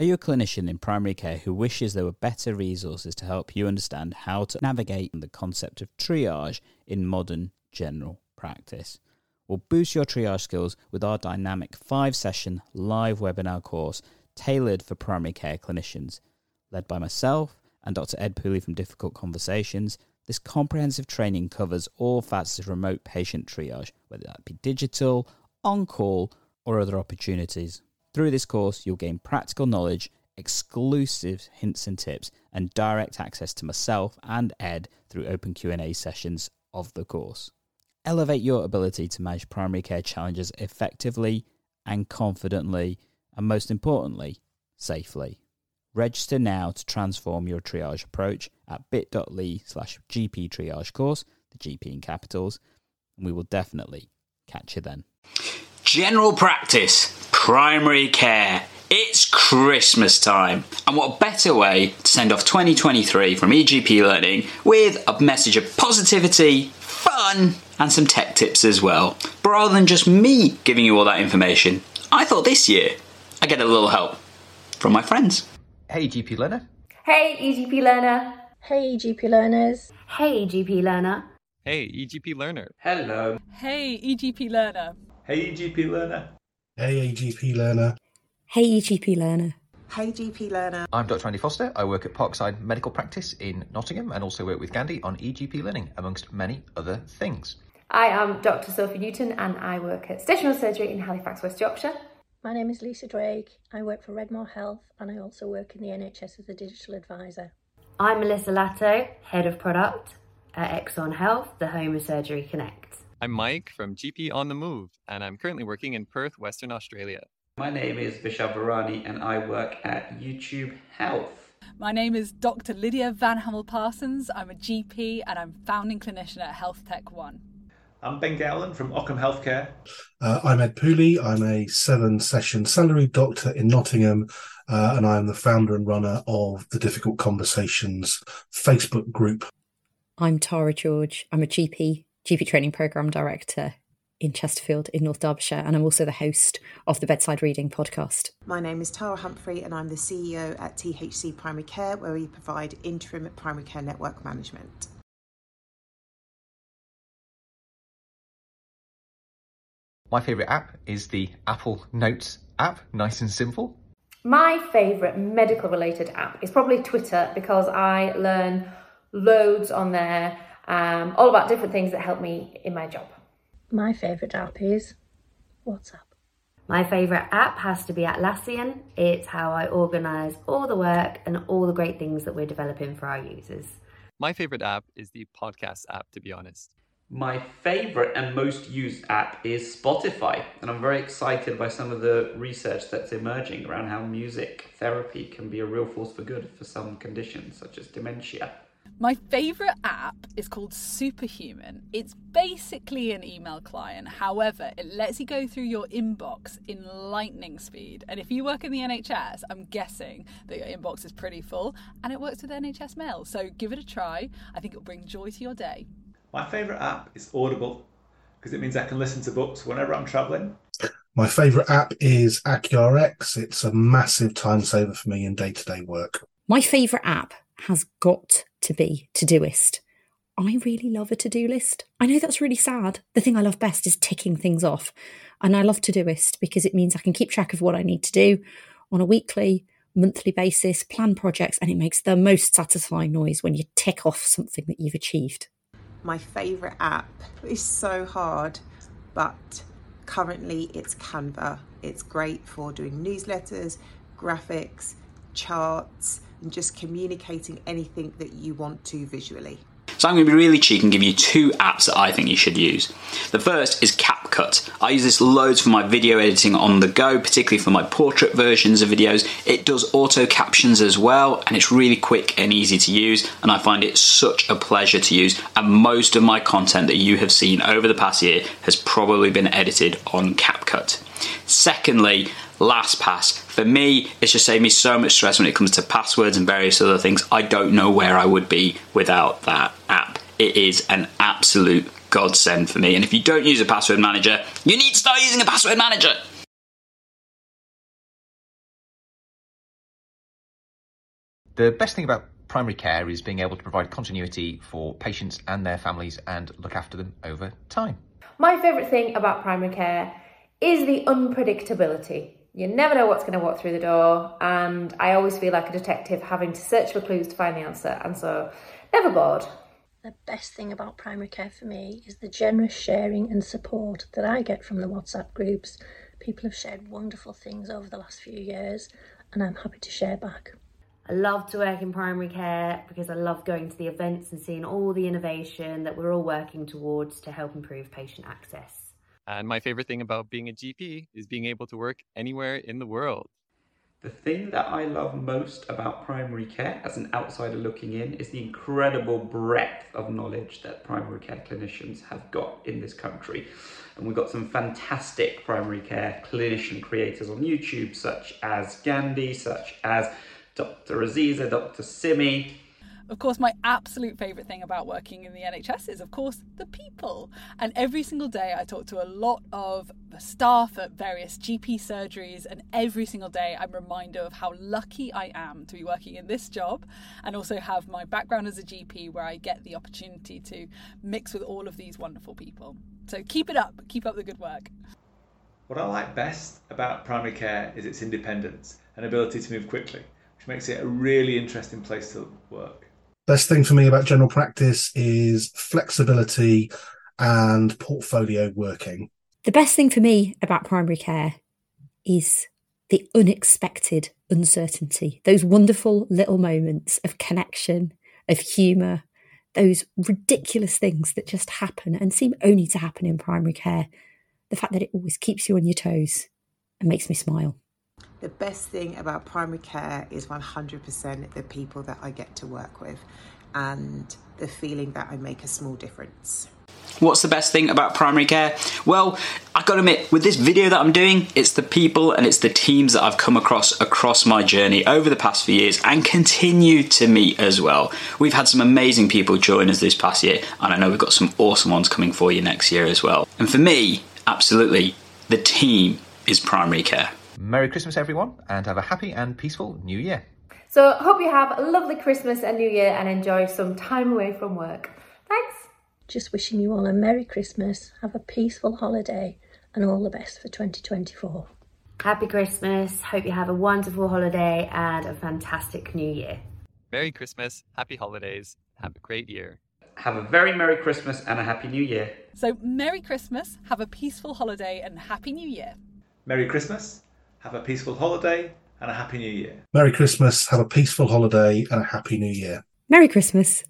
Are you a clinician in primary care who wishes there were better resources to help you understand how to navigate the concept of triage in modern general practice? Well, boost your triage skills with our dynamic five session live webinar course tailored for primary care clinicians. Led by myself and Dr. Ed Pooley from Difficult Conversations, this comprehensive training covers all facets of remote patient triage, whether that be digital, on call, or other opportunities. Through this course, you'll gain practical knowledge, exclusive hints and tips, and direct access to myself and Ed through open Q&A sessions of the course. Elevate your ability to manage primary care challenges effectively and confidently, and most importantly, safely. Register now to transform your triage approach at bit.ly slash GP triage course, the GP in capitals, and we will definitely catch you then. General practice, primary care. It's Christmas time, and what better way to send off 2023 from EGP Learning with a message of positivity, fun, and some tech tips as well. But rather than just me giving you all that information, I thought this year I get a little help from my friends. Hey, GP Learner. Hey, EGP learner. Hey, EGP learners. Hey, EGP learner. Hey, EGP Learner. Hello. Hey, EGP learner. Hey, EGP learner. Hey, AGP learner. Hey, EGP learner. Hey, GP learner. I'm Dr. Andy Foster. I work at Parkside Medical Practice in Nottingham and also work with Gandalf on EGP Learning, amongst many other things. I am Dr. Sophie Newton and I work at Stational Surgery in Halifax, West Yorkshire. My name is Lisa Drake. I work for Redmoor Health and I also work in the NHS as a digital advisor. I'm Melissa Latto, Head of Product at X-on Health, the home of Surgery Connect. I'm Mike from GP On the Move, and I'm currently working in Perth, Western Australia. My name is Vishal Varani and I work at YouTube Health. My name is Dr. Lydia Van Hamel Parsons. I'm a GP and I'm founding clinician at Health Tech One. I'm Ben Gowland from Ockham Healthcare. Uh, I'm Ed Pooley. I'm a seven session salary doctor in Nottingham, uh, and I am the founder and runner of the Difficult Conversations Facebook group. I'm Tara George. I'm a GP, GP training program director in Chesterfield in North Derbyshire, and I'm also the host of the Bedside Reading podcast. My name is Tara Humphrey and I'm the CEO at THC Primary Care, where we provide interim primary care network management. My favourite app is the Apple Notes app, nice and simple. My favourite medical related app is probably Twitter because I learn loads on there, um, all about different things that help me in my job. My favourite app is WhatsApp. My favourite app has to be Atlassian. It's how I organise all the work and all the great things that we're developing for our users. My favorite app is the podcast app, to be honest. My favorite and most used app is Spotify, and I'm very excited by some of the research that's emerging around how music therapy can be a real force for good for some conditions such as dementia. My favourite app is called Superhuman. It's basically an email client. However, it lets you go through your inbox in lightning speed. And if you work in the NHS, I'm guessing that your inbox is pretty full and it works with NHS mail. So give it a try. I think it'll bring joy to your day. My favourite app is Audible because it means I can listen to books whenever I'm travelling. My favourite app is AccuRx. It's a massive time saver for me in day to day work. My favourite app has got to be Todoist. I really love a to do list. I know that's really sad. The thing I love best is ticking things off. And I love Todoist because it means I can keep track of what I need to do on a weekly, monthly basis, plan projects, and it makes the most satisfying noise when you tick off something that you've achieved. My favourite app is so hard, but currently it's Canva. It's great for doing newsletters, graphics, charts, and just communicating anything that you want to visually. So I'm going to be really cheeky and give you two apps that I think you should use. The first is CapCut. I use this loads for my video editing on the go, particularly for my portrait versions of videos. It does auto captions as well, and it's really quick and easy to use, and I find it such a pleasure to use. And most of my content that you have seen over the past year has probably been edited on CapCut. Secondly, LastPass. For me, it's just saved me so much stress when it comes to passwords and various other things. I don't know where I would be without that app. It is an absolute godsend for me. And if you don't use a password manager, you need to start using a password manager. The best thing about primary care is being able to provide continuity for patients and their families and look after them over time. My favourite thing about primary care is the unpredictability. You never know what's going to walk through the door, and I always feel like a detective having to search for clues to find the answer, and so never bored. The best thing about primary care for me is the generous sharing and support that I get from the WhatsApp groups. People have shared wonderful things over the last few years, and I'm happy to share back. I love to work in primary care because I love going to the events and seeing all the innovation that we're all working towards to help improve patient access. And my favorite thing about being a GP is being able to work anywhere in the world. The thing that I love most about primary care as an outsider looking in is the incredible breadth of knowledge that primary care clinicians have got in this country. And we've got some fantastic primary care clinician creators on YouTube, such as Gandalf, such as Dr. Aziza, Dr. Simi. Of course, my absolute favourite thing about working in the NHS is, of course, the people. And every single day, I talk to a lot of the staff at various GP surgeries, and every single day, I'm reminded of how lucky I am to be working in this job and also have my background as a GP where I get the opportunity to mix with all of these wonderful people. So keep it up, keep up the good work. What I like best about primary care is its independence and ability to move quickly, which makes it a really interesting place to work. Best thing for me about general practice is flexibility and portfolio working. The best thing for me about primary care is the unexpected uncertainty, those wonderful little moments of connection, of humour, those ridiculous things that just happen and seem only to happen in primary care. The fact that it always keeps you on your toes and makes me smile. The best thing about primary care is 100% the people that I get to work with and the feeling that I make a small difference. What's the best thing about primary care? Well, I gotta admit, with this video that I'm doing, it's the people and it's the teams that I've come across across my journey over the past few years and continue to meet as well. We've had some amazing people join us this past year, and I know we've got some awesome ones coming for you next year as well. And for me, absolutely, the team is primary care. Merry Christmas, everyone, and have a happy and peaceful New Year. So, hope you have a lovely Christmas and New Year and enjoy some time away from work. Thanks. Just wishing you all a Merry Christmas, have a peaceful holiday, and all the best for 2024. Happy Christmas. Hope you have a wonderful holiday and a fantastic New Year. Merry Christmas, happy holidays, have a great year. Have a very Merry Christmas and a Happy New Year. So, Merry Christmas, have a peaceful holiday, and Happy New Year. Merry Christmas, have a peaceful holiday, and a Happy New Year. Merry Christmas, have a peaceful holiday, and a Happy New Year. Merry Christmas,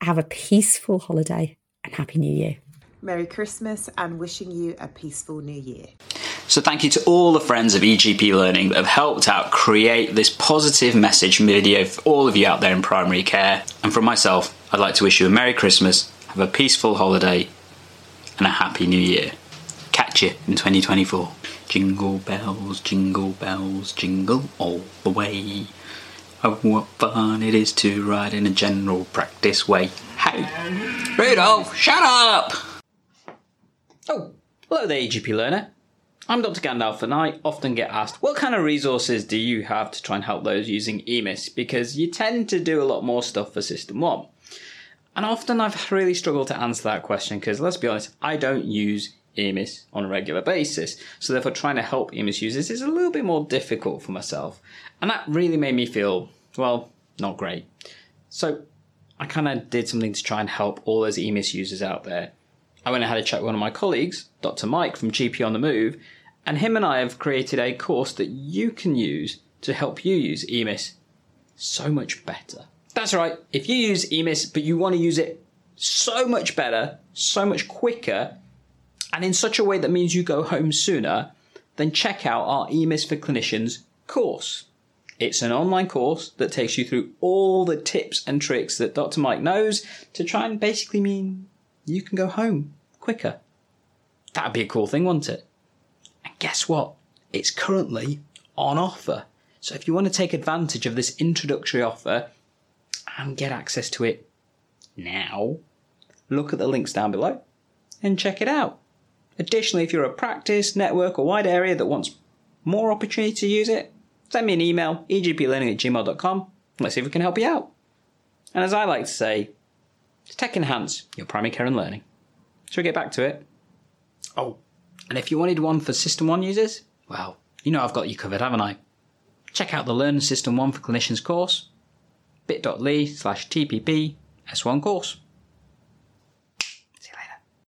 have a peaceful holiday, and Happy New Year. Merry Christmas and wishing you a peaceful New Year. So, thank you to all the friends of EGP Learning that have helped out create this positive message video for all of you out there in primary care. And from myself, I'd like to wish you a Merry Christmas, have a peaceful holiday, and a Happy New Year. Catch you in 2024. Jingle bells, jingle bells, jingle all the way. Oh, what fun it is to ride in a general practice way. Hey, Rudolph, shut up! Oh, hello there, EGP learner. I'm Dr. Gandalf, and I often get asked, what kind of resources do you have to try and help those using EMIS? Because you tend to do a lot more stuff for System 1. And often I've really struggled to answer that question because, let's be honest, I don't use EMIS on a regular basis. So, therefore, trying to help EMIS users is a little bit more difficult for myself. And that really made me feel, well, not great. So, I kind of did something to try and help all those EMIS users out there. I went and had a chat with one of my colleagues, Dr. Mike from GP on the Move, and him and I have created a course that you can use to help you use EMIS so much better. That's right, if you use EMIS but you want to use it so much better, so much quicker, and in such a way that means you go home sooner, then check out our EMIS for Clinicians course. It's an online course that takes you through all the tips and tricks that Dr. Mike knows to try and basically mean you can go home quicker. That'd be a cool thing, wouldn't it? And guess what? It's currently on offer. So if you want to take advantage of this introductory offer and get access to it now, look at the links down below and check it out. Additionally, if you're a practice, network, or wide area that wants more opportunity to use it, send me an email, egplearning at gmail.com, Let's see if we can help you out. And as I like to say, tech enhance your primary care and learning. Shall we get back to it? Oh, and if you wanted one for System 1 users, well, you know I've got you covered, haven't I? Check out the Learn System 1 for Clinicians course, bit.ly slash TPP S1 course.